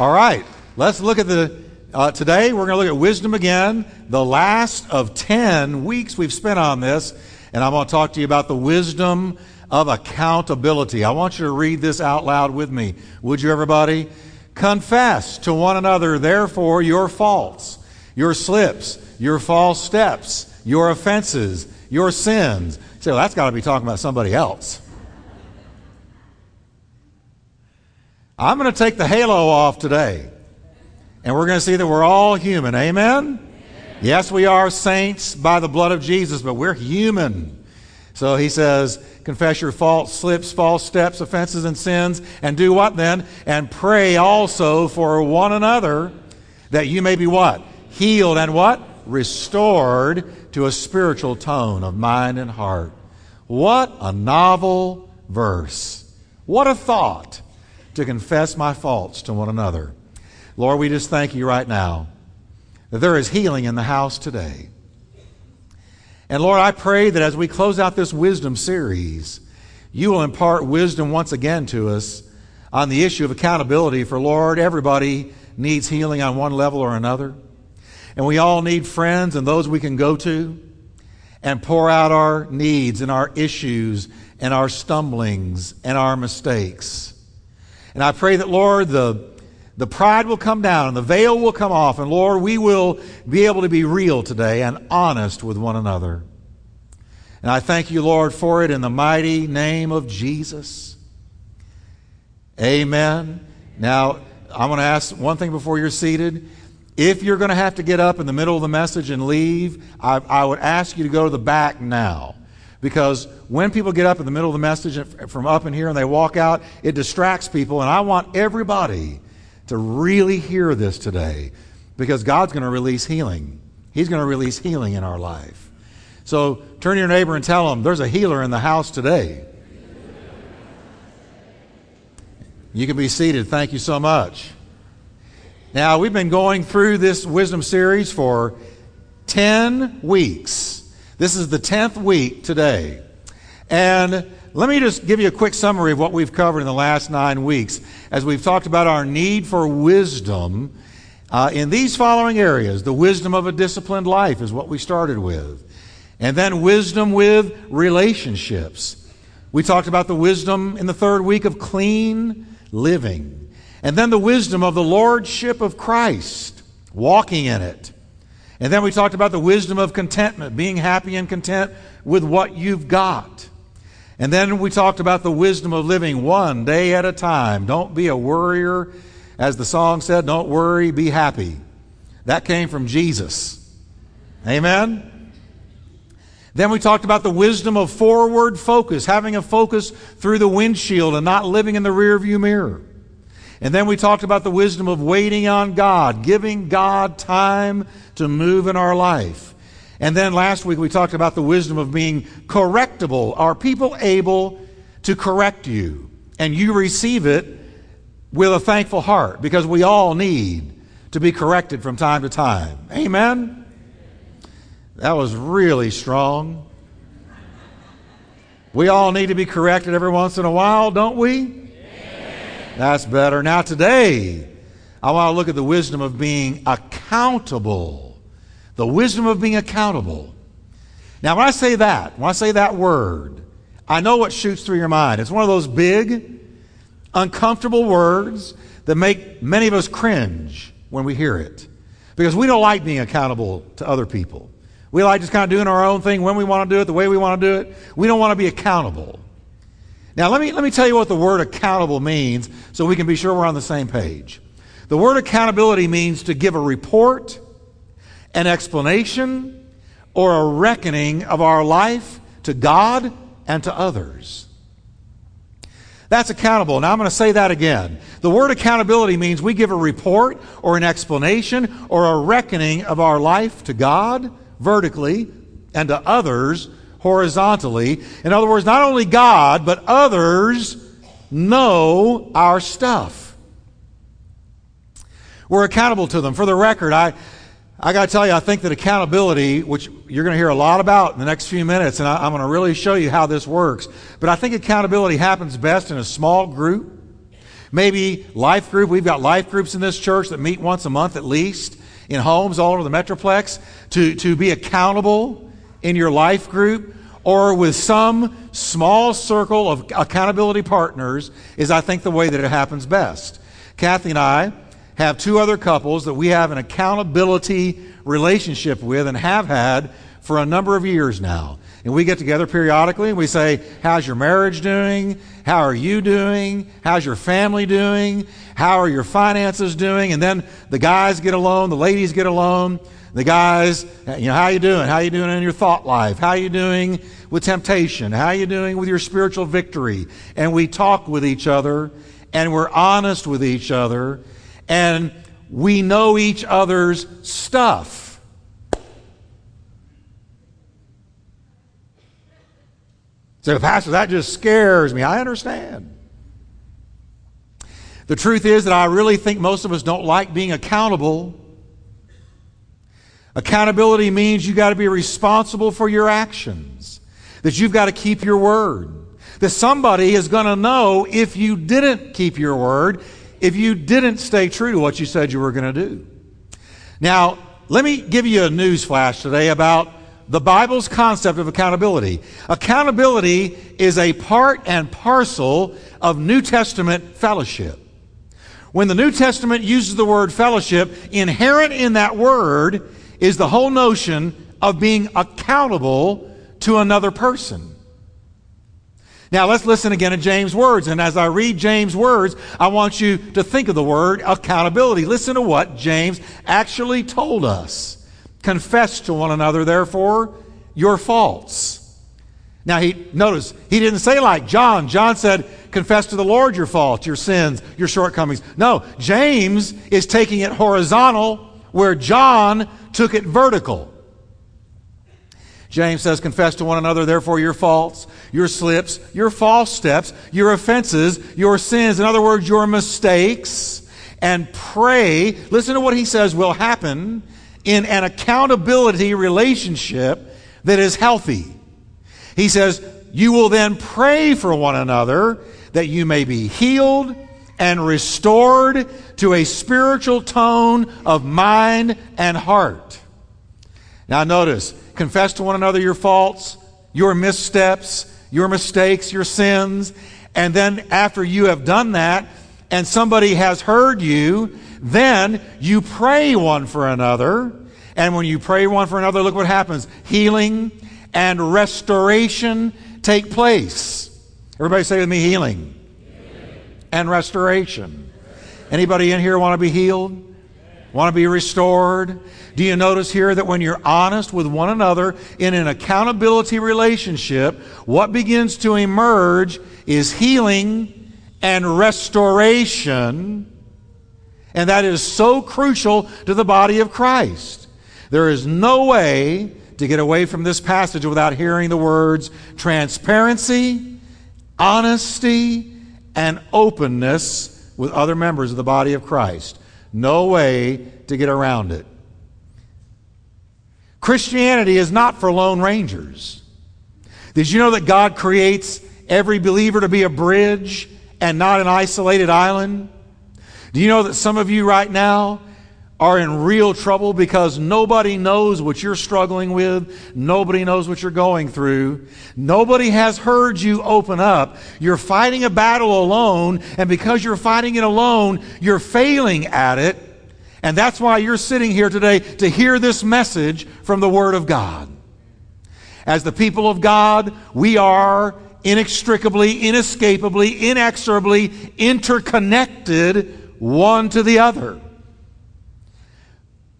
All right, let's look at the. Uh, today we're going to look at wisdom again, the last of 10 weeks we've spent on this, and I'm going to talk to you about the wisdom of accountability. I want you to read this out loud with me. Would you, everybody? Confess to one another, therefore, your faults, your slips, your false steps, your offenses, your sins. So that's got to be talking about somebody else. I'm going to take the halo off today. And we're going to see that we're all human. Amen? Yes, we are saints by the blood of Jesus, but we're human. So he says, confess your faults, slips, false steps, offenses, and sins, and do what then? And pray also for one another that you may be what? Healed and what? Restored to a spiritual tone of mind and heart. What a novel verse. What a thought to confess my faults to one another. Lord, we just thank you right now that there is healing in the house today. And Lord, I pray that as we close out this wisdom series, you will impart wisdom once again to us on the issue of accountability. For Lord, everybody needs healing on one level or another. And we all need friends and those we can go to and pour out our needs and our issues and our stumblings and our mistakes. And I pray that, Lord, the, the pride will come down and the veil will come off. And, Lord, we will be able to be real today and honest with one another. And I thank you, Lord, for it in the mighty name of Jesus. Amen. Now, I'm going to ask one thing before you're seated. If you're going to have to get up in the middle of the message and leave, I, I would ask you to go to the back now. Because when people get up in the middle of the message from up in here and they walk out, it distracts people. And I want everybody to really hear this today because God's going to release healing. He's going to release healing in our life. So turn to your neighbor and tell them there's a healer in the house today. You can be seated. Thank you so much. Now, we've been going through this wisdom series for 10 weeks. This is the 10th week today. And let me just give you a quick summary of what we've covered in the last nine weeks as we've talked about our need for wisdom uh, in these following areas. The wisdom of a disciplined life is what we started with. And then wisdom with relationships. We talked about the wisdom in the third week of clean living. And then the wisdom of the Lordship of Christ, walking in it. And then we talked about the wisdom of contentment, being happy and content with what you've got. And then we talked about the wisdom of living one day at a time. Don't be a worrier. As the song said, don't worry, be happy. That came from Jesus. Amen? Then we talked about the wisdom of forward focus, having a focus through the windshield and not living in the rearview mirror. And then we talked about the wisdom of waiting on God, giving God time to move in our life. And then last week we talked about the wisdom of being correctable. Are people able to correct you? And you receive it with a thankful heart because we all need to be corrected from time to time. Amen? That was really strong. We all need to be corrected every once in a while, don't we? That's better. Now, today, I want to look at the wisdom of being accountable. The wisdom of being accountable. Now, when I say that, when I say that word, I know what shoots through your mind. It's one of those big, uncomfortable words that make many of us cringe when we hear it. Because we don't like being accountable to other people. We like just kind of doing our own thing when we want to do it, the way we want to do it. We don't want to be accountable. Now, let me, let me tell you what the word accountable means so we can be sure we're on the same page. The word accountability means to give a report, an explanation, or a reckoning of our life to God and to others. That's accountable. Now I'm going to say that again. The word accountability means we give a report or an explanation or a reckoning of our life to God vertically and to others horizontally. In other words, not only God, but others know our stuff. We're accountable to them. For the record, I, I got to tell you, I think that accountability, which you're going to hear a lot about in the next few minutes, and I, am going to really show you how this works. But I think accountability happens best in a small group Maybe life group. We've got life groups in this church that meet once a month at least in homes all over the Metroplex to, to be accountable in your life group or with some small circle of accountability partners is, I think, the way that it happens best. Kathy and I have two other couples that we have an accountability relationship with and have had for a number of years now. And we get together periodically and we say, How's your marriage doing? How are you doing? How's your family doing? How are your finances doing? And then the guys get alone, the ladies get alone. The guys, you know, how you doing? How you doing in your thought life? How you doing with temptation? How you doing with your spiritual victory? And we talk with each other and we're honest with each other and we know each other's stuff. So, Pastor, that just scares me. I understand. The truth is that I really think most of us don't like being accountable. Accountability means you got to be responsible for your actions, that you've got to keep your word, that somebody is going to know if you didn't keep your word, if you didn't stay true to what you said you were going to do. Now, let me give you a news flash today about the Bible's concept of accountability. Accountability is a part and parcel of New Testament fellowship. When the New Testament uses the word fellowship, inherent in that word is the whole notion of being accountable to another person. Now let's listen again to James' words. And as I read James' words, I want you to think of the word accountability. Listen to what James actually told us. Confess to one another, therefore, your faults. Now he notice he didn't say like John. John said, confess to the Lord your faults, your sins, your shortcomings. No, James is taking it horizontal where John took it vertical. James says, Confess to one another, therefore, your faults, your slips, your false steps, your offenses, your sins, in other words, your mistakes, and pray. Listen to what he says will happen in an accountability relationship that is healthy. He says, You will then pray for one another that you may be healed and restored to a spiritual tone of mind and heart. Now, notice, confess to one another your faults, your missteps, your mistakes, your sins. And then, after you have done that, and somebody has heard you, then you pray one for another. And when you pray one for another, look what happens healing and restoration take place. Everybody say with me healing, healing. and restoration. Anybody in here want to be healed? Want to be restored? Do you notice here that when you're honest with one another in an accountability relationship, what begins to emerge is healing and restoration and that is so crucial to the body of Christ. There is no way to get away from this passage without hearing the words transparency, honesty, and openness with other members of the body of Christ. No way to get around it. Christianity is not for lone rangers. Did you know that God creates every believer to be a bridge and not an isolated island? Do you know that some of you right now are in real trouble because nobody knows what you're struggling with. Nobody knows what you're going through. Nobody has heard you open up. You're fighting a battle alone, and because you're fighting it alone, you're failing at it. And that's why you're sitting here today to hear this message from the Word of God. As the people of God, we are inextricably, inescapably, inexorably interconnected one to the other.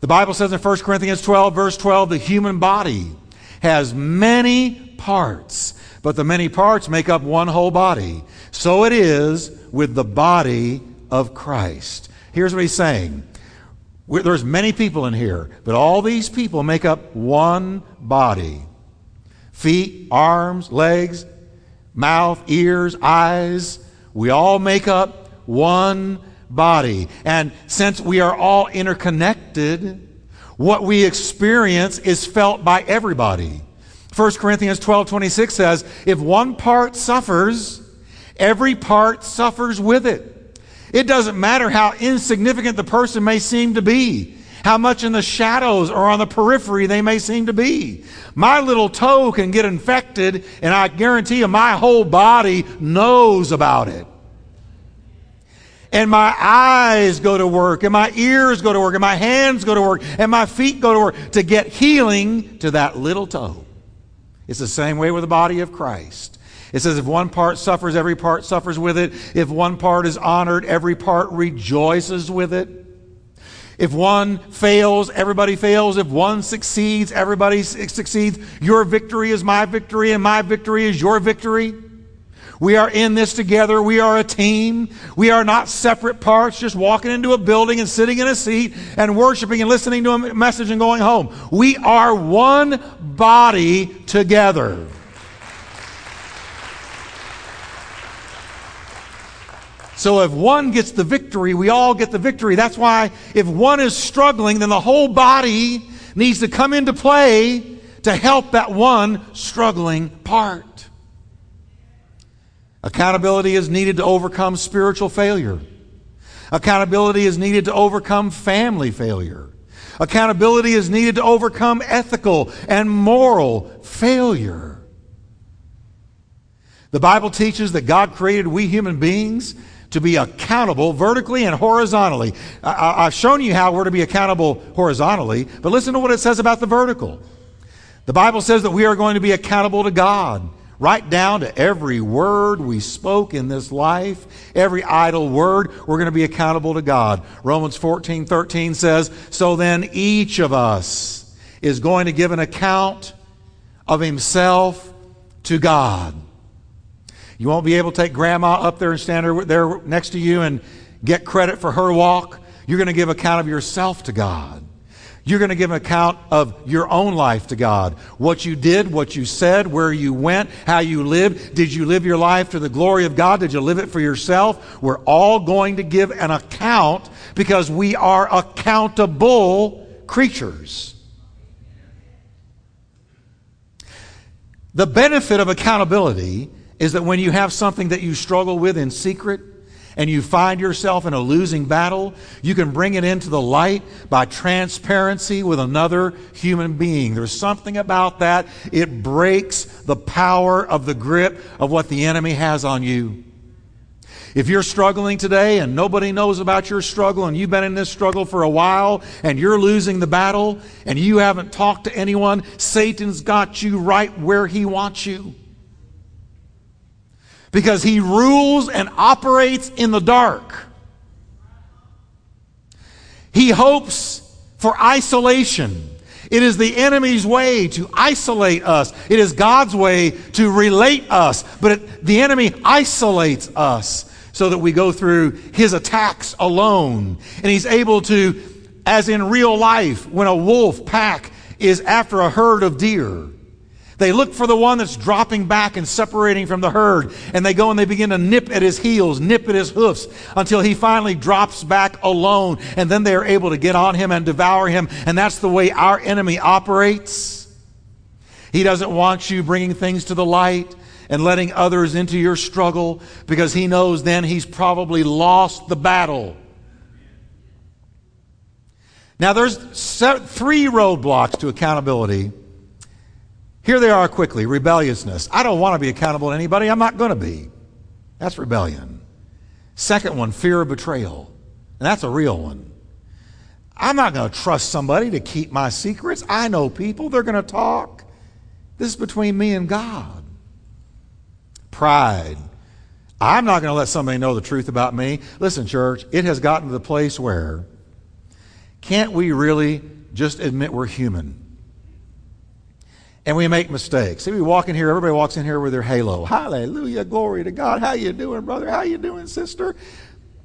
The Bible says in 1 Corinthians 12, verse 12, the human body has many parts, but the many parts make up one whole body. So it is with the body of Christ. Here's what he's saying. There's many people in here, but all these people make up one body. Feet, arms, legs, mouth, ears, eyes. We all make up one body. And since we are all interconnected, what we experience is felt by everybody. 1 Corinthians 12 26 says, If one part suffers, every part suffers with it. It doesn't matter how insignificant the person may seem to be, how much in the shadows or on the periphery they may seem to be. My little toe can get infected, and I guarantee you my whole body knows about it. And my eyes go to work, and my ears go to work, and my hands go to work, and my feet go to work to get healing to that little toe. It's the same way with the body of Christ. It says if one part suffers, every part suffers with it. If one part is honored, every part rejoices with it. If one fails, everybody fails. If one succeeds, everybody succeeds. Your victory is my victory, and my victory is your victory. We are in this together. We are a team. We are not separate parts, just walking into a building and sitting in a seat and worshiping and listening to a message and going home. We are one body together. So if one gets the victory, we all get the victory. That's why if one is struggling, then the whole body needs to come into play to help that one struggling part. Accountability is needed to overcome spiritual failure. Accountability is needed to overcome family failure. Accountability is needed to overcome ethical and moral failure. The Bible teaches that God created we human beings to be accountable vertically and horizontally. I, have shown you how we're to be accountable horizontally, but listen to what it says about the vertical. The Bible says that we are going to be accountable to God, right down to every word we spoke in this life, every idle word, we're going to be accountable to God. Romans 14 13 says, So then each of us is going to give an account of himself to God. You won't be able to take grandma up there and stand there next to you and get credit for her walk. You're going to give account of yourself to God. You're going to give an account of your own life to God. What you did, what you said, where you went, how you lived. Did you live your life to the glory of God? Did you live it for yourself? We're all going to give an account because we are accountable creatures. The benefit of accountability is that when you have something that you struggle with in secret and you find yourself in a losing battle, you can bring it into the light by transparency with another human being. There's something about that. It breaks the power of the grip of what the enemy has on you. If you're struggling today and nobody knows about your struggle and you've been in this struggle for a while and you're losing the battle and you haven't talked to anyone, Satan's got you right where he wants you because he rules and operates in the dark. He hopes for isolation. It is the enemy's way to isolate us. It is God's way to relate us. But it, the enemy isolates us so that we go through his attacks alone. And he's able to, as in real life, when a wolf pack is after a herd of deer, they look for the one that's dropping back and separating from the herd, and they go and they begin to nip at his heels, nip at his hoofs, until he finally drops back alone, and then they are able to get on him and devour him. And that's the way our enemy operates. He doesn't want you bringing things to the light and letting others into your struggle because he knows then he's probably lost the battle. Now, there's three roadblocks to accountability here they are quickly rebelliousness. I don't want to be accountable to anybody. I'm not going to be. That's rebellion. Second one, fear of betrayal. And that's a real one. I'm not going to trust somebody to keep my secrets. I know people, they're going to talk. This is between me and God. Pride. I'm not going to let somebody know the truth about me. Listen, church, it has gotten to the place where can't we really just admit we're human? And we make mistakes. See, we walk in here, everybody walks in here with their halo. Hallelujah, glory to God. How you doing, brother? How you doing, sister?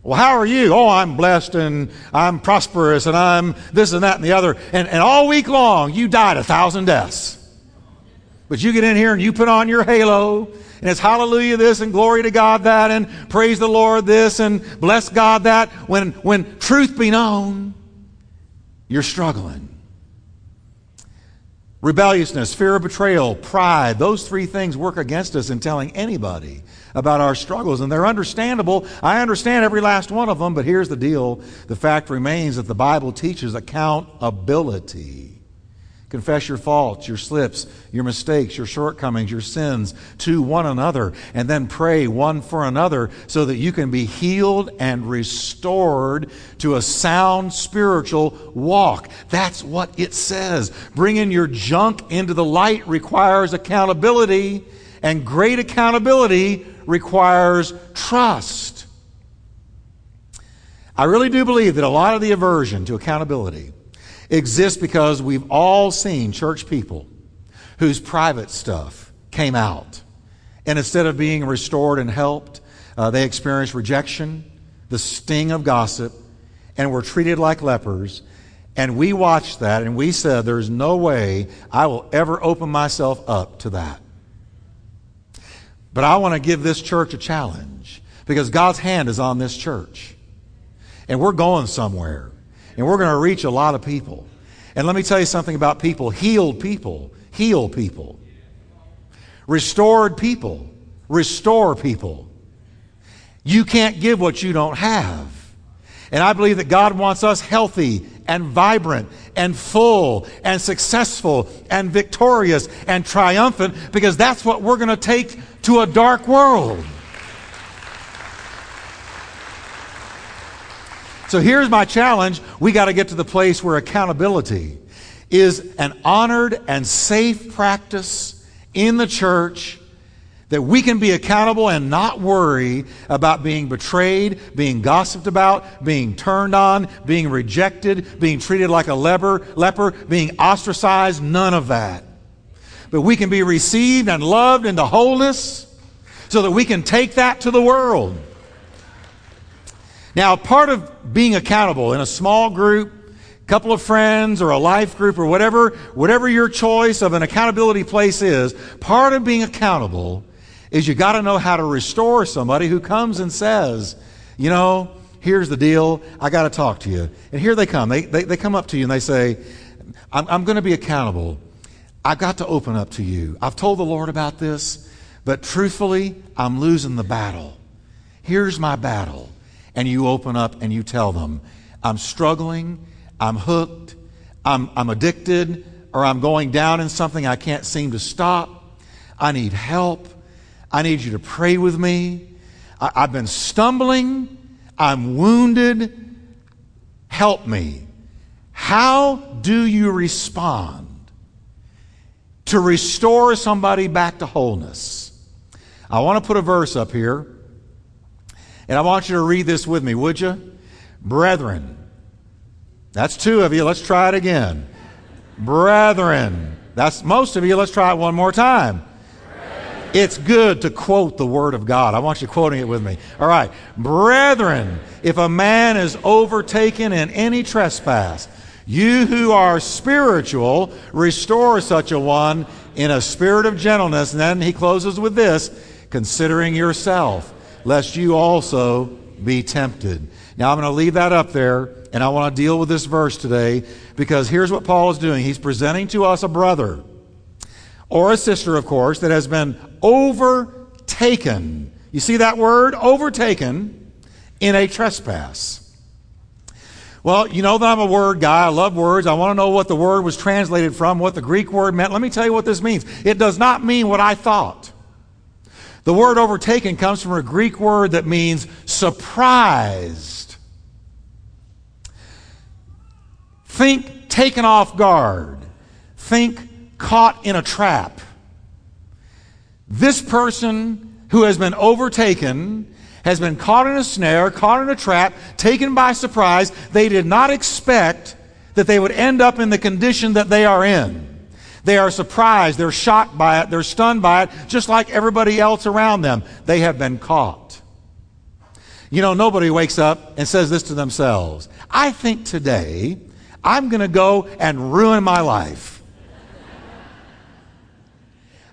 Well, how are you? Oh, I'm blessed and I'm prosperous and I'm this and that and the other. And, and all week long, you died a thousand deaths. But you get in here and you put on your halo and it's hallelujah this and glory to God that and praise the Lord this and bless God that. When, when truth be known, you're struggling. Rebelliousness, fear of betrayal, pride, those three things work against us in telling anybody about our struggles, and they're understandable. I understand every last one of them, but here's the deal the fact remains that the Bible teaches accountability. Confess your faults, your slips, your mistakes, your shortcomings, your sins to one another, and then pray one for another so that you can be healed and restored to a sound spiritual walk. That's what it says. Bringing your junk into the light requires accountability, and great accountability requires trust. I really do believe that a lot of the aversion to accountability exists because we've all seen church people whose private stuff came out. And instead of being restored and helped, uh, they experienced rejection, the sting of gossip, and were treated like lepers. And we watched that and we said, There's no way I will ever open myself up to that. But I want to give this church a challenge because God's hand is on this church. And we're going somewhere. And we're going to reach a lot of people. And let me tell you something about people healed people, heal people. Restored people, restore people. You can't give what you don't have. And I believe that God wants us healthy and vibrant and full and successful and victorious and triumphant because that's what we're going to take to a dark world. So here's my challenge. We got to get to the place where accountability is an honored and safe practice in the church that we can be accountable and not worry about being betrayed, being gossiped about, being turned on, being rejected, being treated like a leper, leper, being ostracized, none of that. But we can be received and loved into wholeness so that we can take that to the world. Now, part of being accountable in a small group, couple of friends or a life group or whatever, whatever your choice of an accountability place is, part of being accountable is you got to know how to restore somebody who comes and says, you know, here's the deal. I got to talk to you. And here they come. They, they, they come up to you and they say, I'm, I'm going to be accountable. I've got to open up to you. I've told the Lord about this, but truthfully, I'm losing the battle. Here's my battle. And you open up and you tell them, I'm struggling, I'm hooked, I'm, I'm addicted, or I'm going down in something I can't seem to stop. I need help. I need you to pray with me. I, I've been stumbling. I'm wounded. Help me. How do you respond to restore somebody back to wholeness? I want to put a verse up here, and I want you to read this with me, would you? Brethren. That's two of you. Let's try it again. Brethren. That's most of you. Let's try it one more time. It's good to quote the Word of God. I want you quoting it with me. All right. Brethren, if a man is overtaken in any trespass, you who are spiritual, restore such a one in a spirit of gentleness. And then he closes with this considering yourself, lest you also be tempted. Now I'm going to leave that up there, and I want to deal with this verse today because here's what Paul is doing. He's presenting to us a brother or a sister, of course, that has been overtaken. You see that word? Overtaken in a trespass. Well, you know that I'm a word guy. I love words. I want to know what the word was translated from, what the Greek word meant. Let me tell you what this means. It does not mean what I thought. The word overtaken comes from a Greek word that means surprised. Think taken off guard. Think caught in a trap. This person who has been overtaken has been caught in a snare, caught in a trap, taken by surprise. They did not expect that they would end up in the condition that they are in. They are surprised, they're shocked by it, they're stunned by it, just like everybody else around them. They have been caught. You know, nobody wakes up and says this to themselves I think today I'm going to go and ruin my life.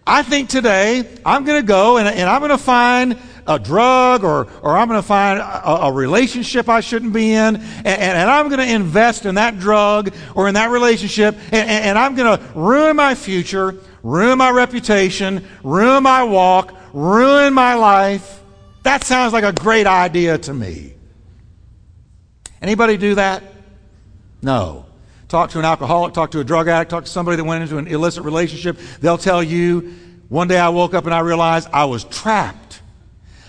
I think today I'm going to go and, and I'm going to find a drug or, or I'm going to find a, a, relationship I shouldn't be in, and, and I'm going to invest in that drug or in that relationship, and, and I'm going to ruin my future, ruin my reputation, ruin my walk, ruin my life. That sounds like a great idea to me. Anybody do that? No. Talk to an alcoholic, talk to a drug addict, talk to somebody that went into an illicit relationship. They'll tell you, one day I woke up and I realized I was trapped.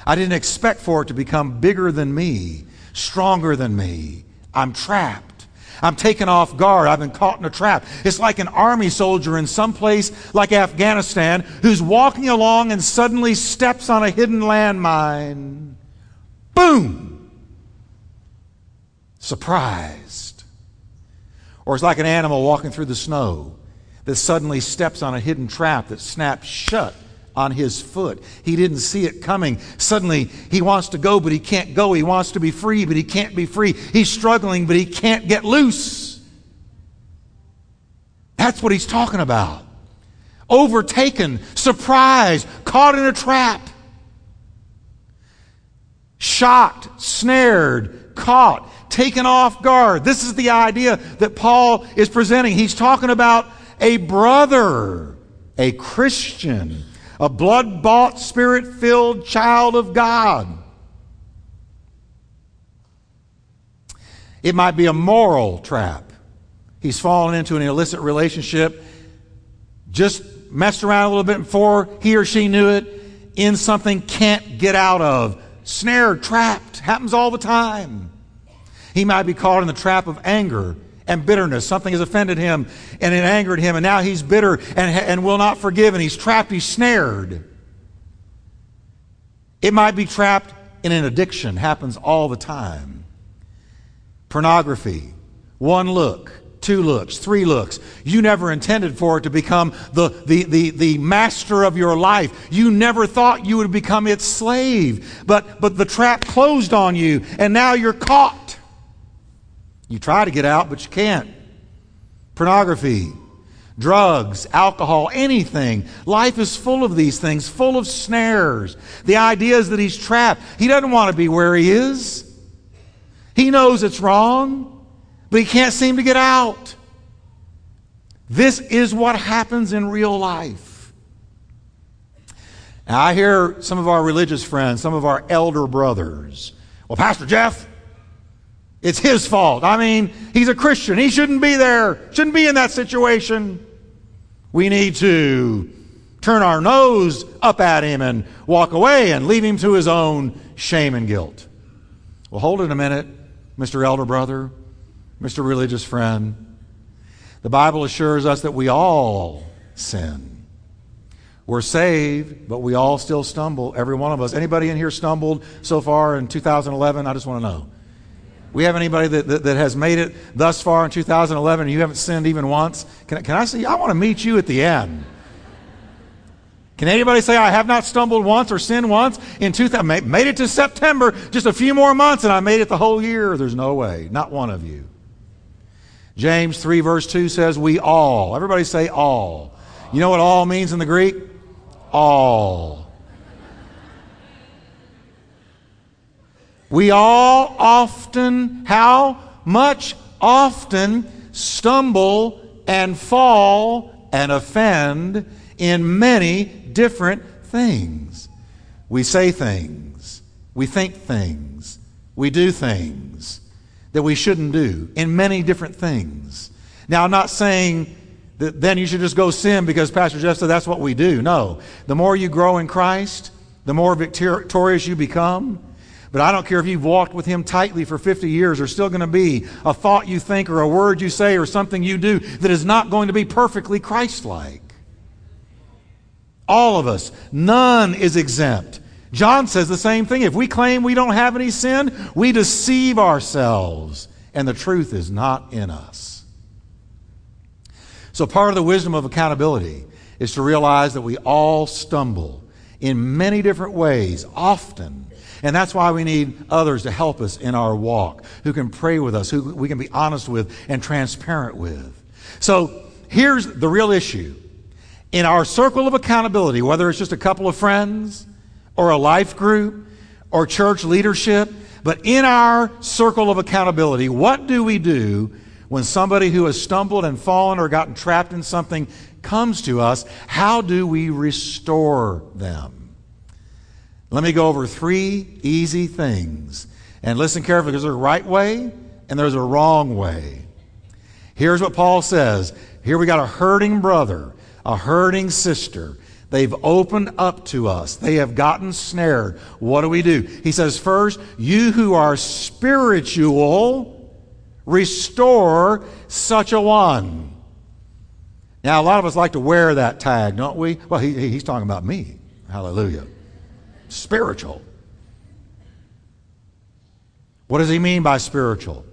I didn't expect for it to become bigger than me, stronger than me. I'm trapped. I'm taken off guard. I've been caught in a trap. It's like an army soldier in some place like Afghanistan who's walking along and suddenly steps on a hidden landmine. Boom! surprised. Or it's like an animal walking through the snow that suddenly steps on a hidden trap that snaps shut on his foot. He didn't see it coming. Suddenly, he wants to go, but he can't go. He wants to be free, but he can't be free. He's struggling, but he can't get loose. That's what he's talking about. Overtaken, surprised, caught in a trap. Shocked, snared, caught taken off guard. This is the idea that Paul is presenting. He's talking about a brother, a Christian, a blood bought, spirit filled child of God. It might be a moral trap. He's fallen into an illicit relationship, just messed around a little bit before he or she knew it, in something can't get out of. Snared, trapped, happens all the time. He might be caught in the trap of anger and bitterness. Something has offended him and it angered him, and now he's bitter and, and will not forgive, and he's trapped, he's snared. It might be trapped in an addiction, happens all the time. Pornography, one look, two looks, three looks. You never intended for it to become the, the, the, the master of your life. You never thought you would become its slave. But, but the trap closed on you, and now you're caught. You try to get out, but you can't. Pornography, drugs, alcohol, anything. Life is full of these things, full of snares. The idea is that he's trapped. He doesn't want to be where he is. He knows it's wrong, but he can't seem to get out. This is what happens in real life. Now, I hear some of our religious friends, some of our elder brothers, well, Pastor Jeff, it's his fault. I mean, he's a Christian. He shouldn't be there, shouldn't be in that situation. We need to turn our nose up at him and walk away and leave him to his own shame and guilt. Well, hold it a minute, Mr. Elder Brother, Mr. Religious Friend. The Bible assures us that we all sin. We're saved, but we all still stumble, every one of us. Anybody in here stumbled so far in 2011? I just want to know. We have anybody that, that, that, has made it thus far in 2011 and you haven't sinned even once? Can, can I say, I want to meet you at the end. Can anybody say, I have not stumbled once or sinned once in 2000? Made, made it to September, just a few more months, and I made it the whole year? There's no way. Not one of you. James 3, verse 2 says, We all. Everybody say all. You know what all means in the Greek? All. We all often, how much often stumble and fall and offend in many different things. We say things, we think things, we do things that we shouldn't do in many different things. Now, I'm not saying that then you should just go sin because Pastor Jeff said that's what we do. No. The more you grow in Christ, the more victorious you become but I don't care if you've walked with Him tightly for 50 years, there's still going to be a thought you think or a word you say or something you do that is not going to be perfectly Christ like. All of us. None is exempt. John says the same thing. If we claim we don't have any sin, we deceive ourselves, and the truth is not in us. So, part of the wisdom of accountability is to realize that we all stumble in many different ways, often and that's why we need others to help us in our walk, who can pray with us, who we can be honest with and transparent with. So here's the real issue. In our circle of accountability, whether it's just a couple of friends, or a life group or church leadership, but in our circle of accountability, what do we do when somebody who has stumbled and fallen or gotten trapped in something comes to us? How do we restore them? Let me go over three easy things. And listen carefully there's a right way and there's a wrong way. Here's what Paul says. Here we got a hurting brother, a hurting sister. They've opened up to us. They have gotten snared. What do we do? He says, first, you who are spiritual, restore such a one. Now, a lot of us like to wear that tag, don't we? Well, he, he's talking about me. Hallelujah. Spiritual. What does he mean by spiritual?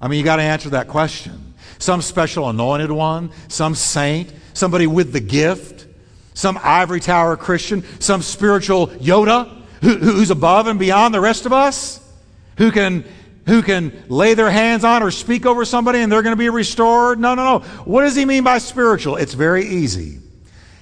I mean, you got to answer that question. Some special anointed one, some saint, somebody with the gift some ivory tower Christian, some spiritual Yoda who, who's above and beyond the rest of us, who can, who can lay their hands on or speak over somebody and they're going to be restored. No, no, no. What does he mean by spiritual? It's very easy.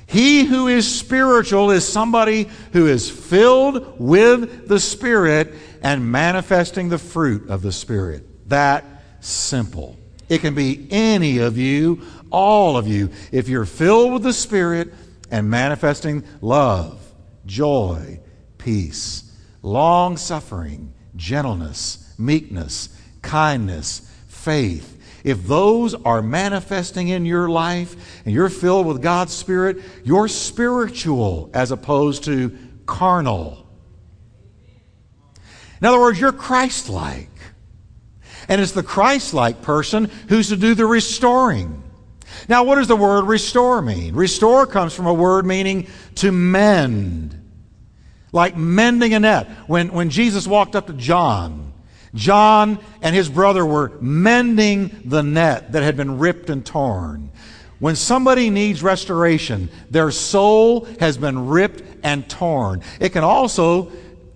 He who is spiritual is somebody who is filled with the Spirit and manifesting the fruit of the Spirit. That simple. It can be any of you, all of you. If you're filled with the Spirit, and manifesting love, joy, peace, long suffering, gentleness, meekness, kindness, faith. If those are manifesting in your life and you're filled with God's Spirit, you're spiritual as opposed to carnal. In other words, you're Christ like. And it's the Christ like person who's to do the restoring. Now, what does the word restore mean? Restore comes from a word meaning to mend, like mending a net. When, when Jesus walked up to John, John and his brother were mending the net that had been ripped and torn. When somebody needs restoration, their soul has been ripped and torn. It can also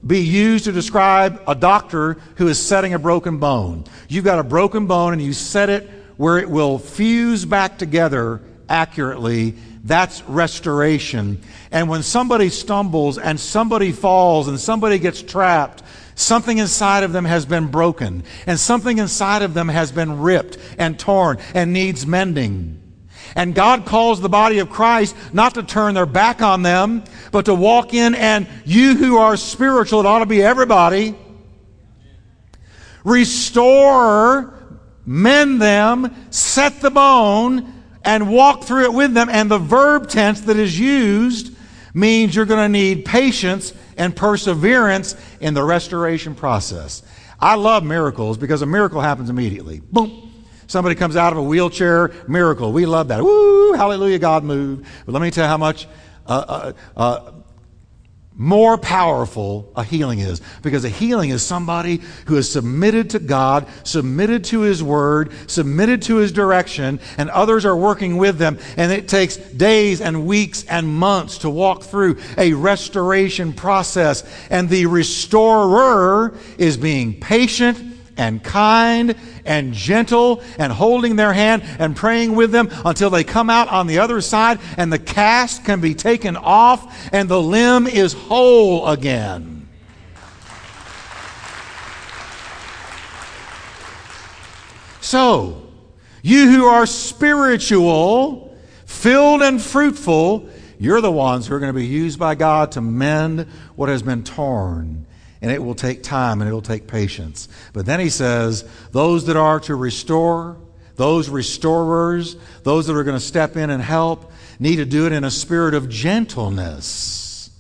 be used to describe a doctor who is setting a broken bone. You've got a broken bone and you set it where it will fuse back together accurately. That's restoration. And when somebody stumbles and somebody falls and somebody gets trapped, something inside of them has been broken and something inside of them has been ripped and torn and needs mending. And God calls the body of Christ not to turn their back on them, but to walk in and you who are spiritual, it ought to be everybody, restore mend them, set the bone, and walk through it with them. And the verb tense that is used means you're going to need patience and perseverance in the restoration process. I love miracles because a miracle happens immediately. Boom. Somebody comes out of a wheelchair, miracle. We love that. Woo, hallelujah, God moved. But let me tell you how much uh, uh, uh, more powerful a healing is. Because a healing is somebody who is submitted to God, submitted to His Word, submitted to His direction, and others are working with them. And it takes days and weeks and months to walk through a restoration process. And the restorer is being patient and kind and gentle and holding their hand and praying with them until they come out on the other side and the cast can be taken off and the limb is whole again. So, you who are spiritual, filled and fruitful, you're the ones who are going to be used by God to mend what has been torn and it will take time and it will take patience. But then he says, those that are to restore, those restorers, those that are going to step in and help, need to do it in a spirit of gentleness.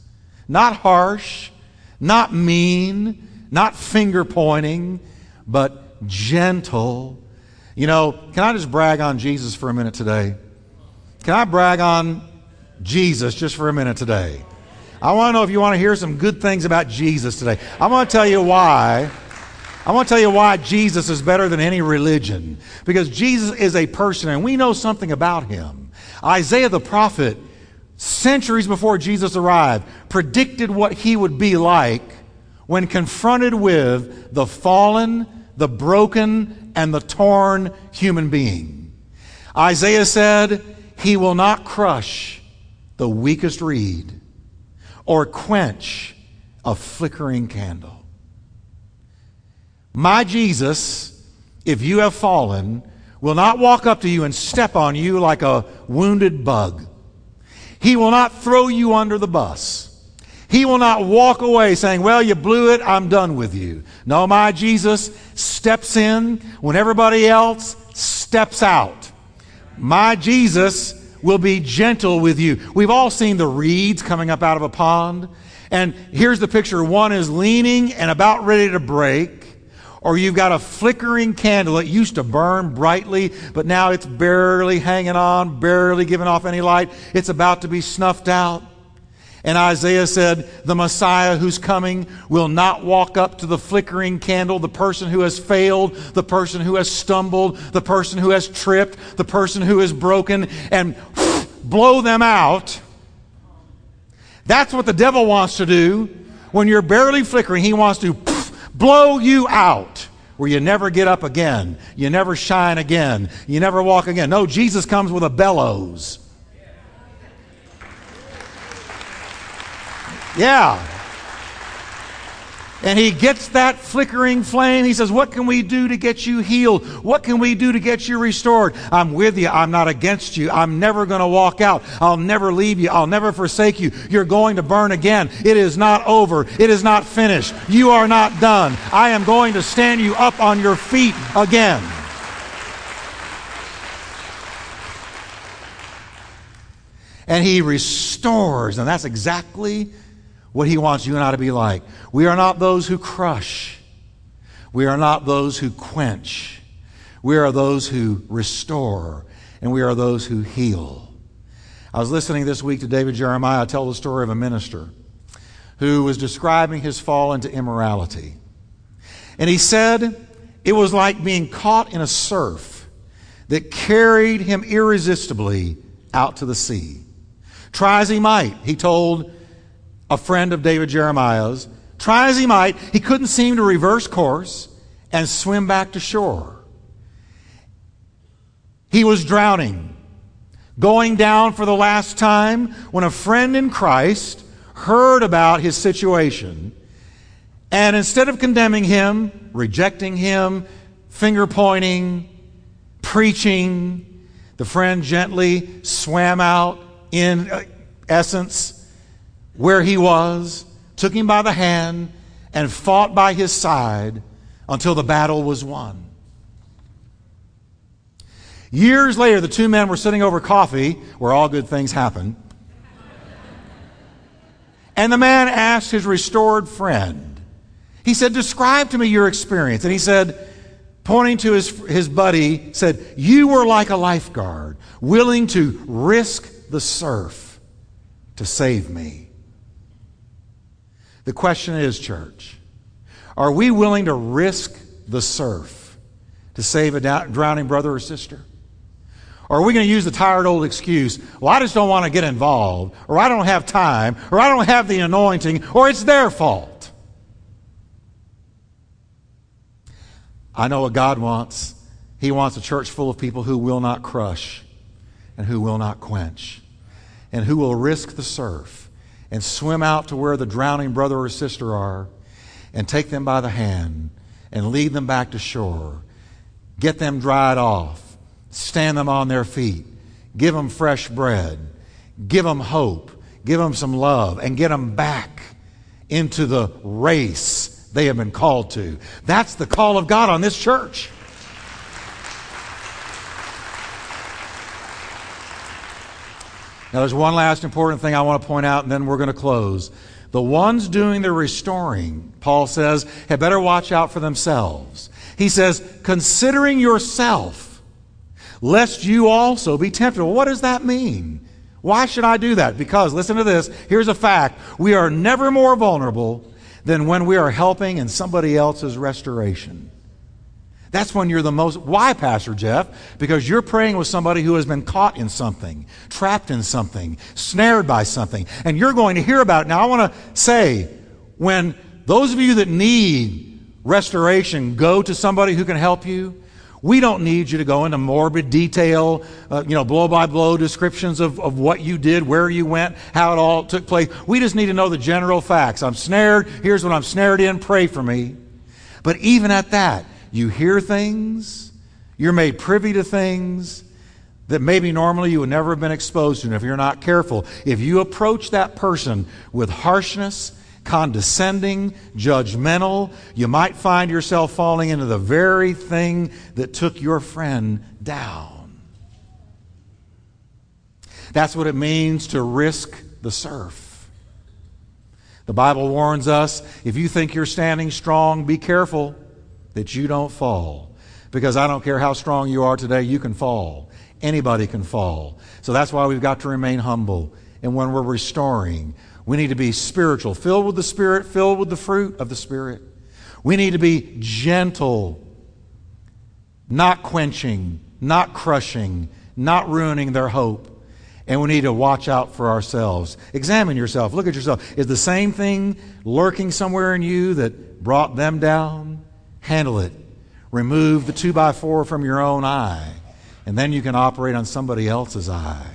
Not harsh, not mean, not finger pointing, but gentle. You know, can I just brag on Jesus for a minute today? Can I brag on Jesus just for a minute today? I want to know if you want to hear some good things about Jesus today. I'm going to tell you why. I want to tell you why Jesus is better than any religion. Because Jesus is a person, and we know something about him. Isaiah the prophet, centuries before Jesus arrived, predicted what he would be like when confronted with the fallen, the broken, and the torn human being. Isaiah said, He will not crush the weakest reed or quench a flickering candle. My Jesus, if you have fallen, will not walk up to you and step on you like a wounded bug. He will not throw you under the bus. He will not walk away saying, Well, you blew it, I'm done with you. No, my Jesus steps in when everybody else steps out. My Jesus will be gentle with you. We've all seen the reeds coming up out of a pond. And here's the picture one is leaning and about ready to break or you've got a flickering candle that used to burn brightly, but now it's barely hanging on, barely giving off any light. It's about to be snuffed out. And Isaiah said, The Messiah who's coming will not walk up to the flickering candle, the person who has failed, the person who has stumbled, the person who has tripped, the person who is broken, and blow them out. That's what the devil wants to do. When you're barely flickering, he wants to blow you out where you never get up again. You never shine again. You never walk again. No, Jesus comes with a bellows. Yeah. And he gets that flickering flame. He says, What can we do to get you healed? What can we do to get you restored? I'm with you. I'm not against you. I'm never going to walk out. I'll never leave you. I'll never forsake you. You're going to burn again. It is not over. It is not finished. You are not done. I am going to stand you up on your feet again. And he restores. And that's exactly what he wants you and I to be like. We are not those who crush. We are not those who quench. We are those who restore. And we are those who heal. I was listening this week to David Jeremiah tell the story of a minister who was describing his fall into immorality. And he said it was like being caught in a surf that carried him irresistibly out to the sea. Try as he might, he told a friend of David Jeremiah's, try as he might, he couldn't seem to reverse course and swim back to shore. He was drowning, going down for the last time when a friend in Christ heard about his situation. And instead of condemning him, rejecting him, finger pointing, preaching, the friend gently swam out in uh, essence where he was, took him by the hand, and fought by his side until the battle was won. Years later, the two men were sitting over coffee, where all good things happen. And the man asked his restored friend, he said, Describe to me your experience. And he said, pointing to his, his buddy, said, You were like a lifeguard, willing to risk the surf to save me. The question is, church, are we willing to risk the surf to save a drowning brother or sister? Or are we going to use the tired old excuse, well, I just don't want to get involved, or I don't have time, or I don't have the anointing, or it's their fault? I know what God wants. He wants a church full of people who will not crush and who will not quench and who will risk the surf and swim out to where the drowning brother or sister are and take them by the hand and lead them back to shore. Get them dried off. Stand them on their feet. Give them fresh bread. Give them hope. Give them some love and get them back into the race they have been called to. That's the call of God on this church. Now, there's one last important thing I want to point out, and then we're going to close. The ones doing the restoring, Paul says, had better watch out for themselves. He says, considering yourself, lest you also be tempted. Well, what does that mean? Why should I do that? Because, listen to this, here's a fact. We are never more vulnerable than when we are helping in somebody else's restoration. That's when you're the most. Why, Pastor Jeff? Because you're praying with somebody who has been caught in something, trapped in something, snared by something, and you're going to hear about it. Now, I want to say, when those of you that need restoration go to somebody who can help you, We don't need you to go into morbid detail, uh, you know, blow by blow descriptions of, of what you did, where you went, how it all took place. We just need to know the general facts. I'm snared. Here's what I'm snared in. Pray for me. But even at that, you hear things, you're made privy to things that maybe normally you would never have been exposed to. And if you're not careful, if you approach that person with harshness, condescending, judgmental, you might find yourself falling into the very thing that took your friend down. That's what it means to risk the surf. The Bible warns us if you think you're standing strong, be careful that you don't fall. Because I don't care how strong you are today, you can fall. Anybody can fall. So that's why we've got to remain humble. And when we're restoring, we need to be spiritual, filled with the Spirit, filled with the fruit of the Spirit. We need to be gentle, not quenching, not crushing, not ruining their hope. And we need to watch out for ourselves. Examine yourself. Look at yourself. Is the same thing lurking somewhere in you that brought them down? Handle it. Remove the two by four from your own eye, and then you can operate on somebody else's eye.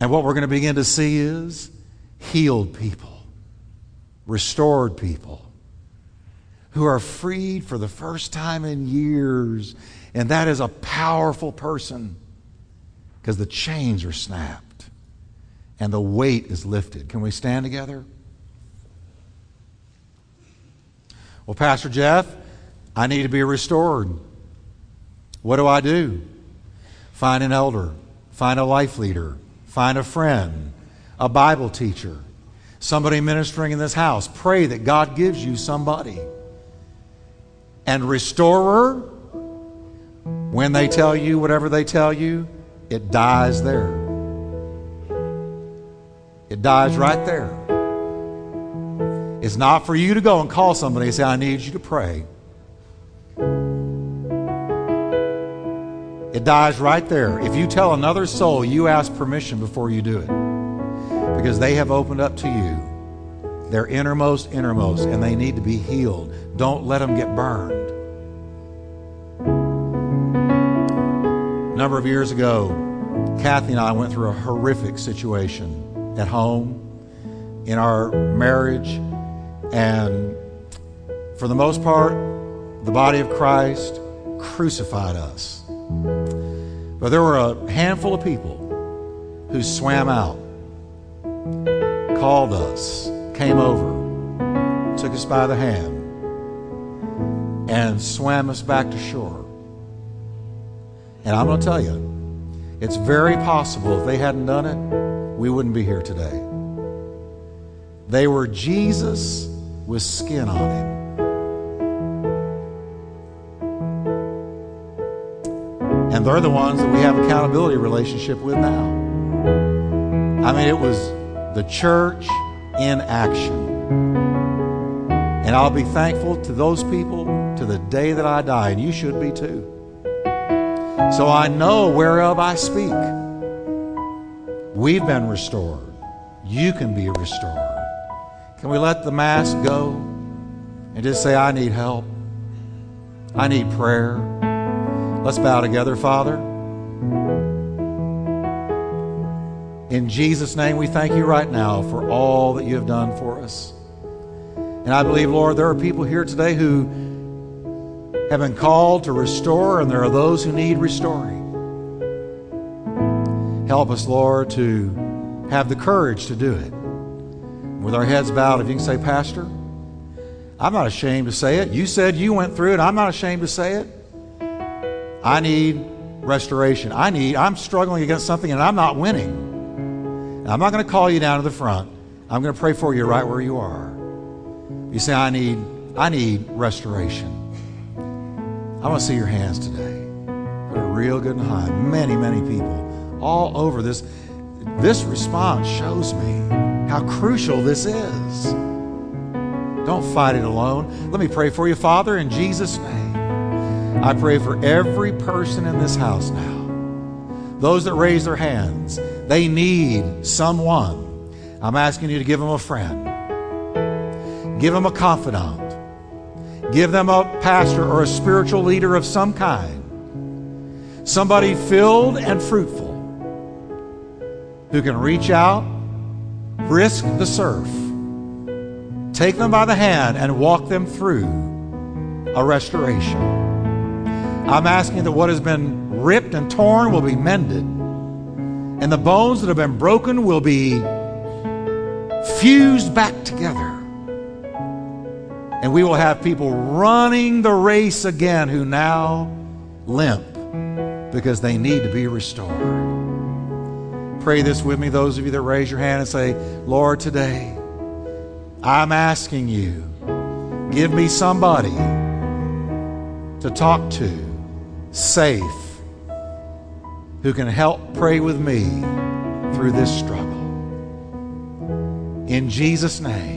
And what we're going to begin to see is healed people, restored people who are freed for the first time in years. And that is a powerful person because the chains are snapped and the weight is lifted. Can we stand together? Well, Pastor Jeff, I need to be restored. What do I do? Find an elder, find a life leader, find a friend, a Bible teacher, somebody ministering in this house. Pray that God gives you somebody. And restorer, when they tell you whatever they tell you, it dies there. It dies right there. It's not for you to go and call somebody and say, I need you to pray. It dies right there. If you tell another soul, you ask permission before you do it because they have opened up to you their innermost, innermost, and they need to be healed. Don't let them get burned. A number of years ago, Kathy and I went through a horrific situation at home in our marriage, and for the most part, the body of Christ crucified us. But there were a handful of people who swam out called us, came over, took us by the hand, and swam us back to shore. And I'm going to tell you, it's very possible if they hadn't done it, we wouldn't be here today. They were Jesus with skin on him. And they're the ones that we have accountability relationship with now. I mean, it was the church in action. And I'll be thankful to those people to the day that I die, and you should be too. So I know whereof I speak. We've been restored. You can be restored. Can we let the mask go and just say, I need help? I need prayer. Let's bow together, Father. In Jesus' name, we thank you right now for all that you have done for us. And I believe, Lord, there are people here today who have been called to restore, and there are those who need restoring. Help us, Lord, to have the courage to do it. With our heads bowed, if you can say, Pastor, I'm not ashamed to say it. You said you went through it. I'm not ashamed to say it. I need restoration. I need, I'm struggling against something and I'm not winning. And I'm not going to call you down to the front. I'm going to pray for you right where you are. You say, I need, I need restoration. I want to see your hands today. They're real good and high. Many, many people all over this. This response shows me how crucial this is. Don't fight it alone. Let me pray for you, Father, in Jesus' name. I pray for every person in this house now. Those that raise their hands, they need someone. I'm asking you to give them a friend, give them a confidant, Give them a pastor or a spiritual leader of some kind. Somebody filled and fruitful who can reach out, risk the surf, take them by the hand, and walk them through a restoration. I'm asking that what has been ripped and torn will be mended, and the bones that have been broken will be fused back together. And we will have people running the race again who now limp because they need to be restored. Pray this with me, those of you that raise your hand and say, Lord, today I'm asking you, give me somebody to talk to, safe, who can help pray with me through this struggle. In Jesus' name.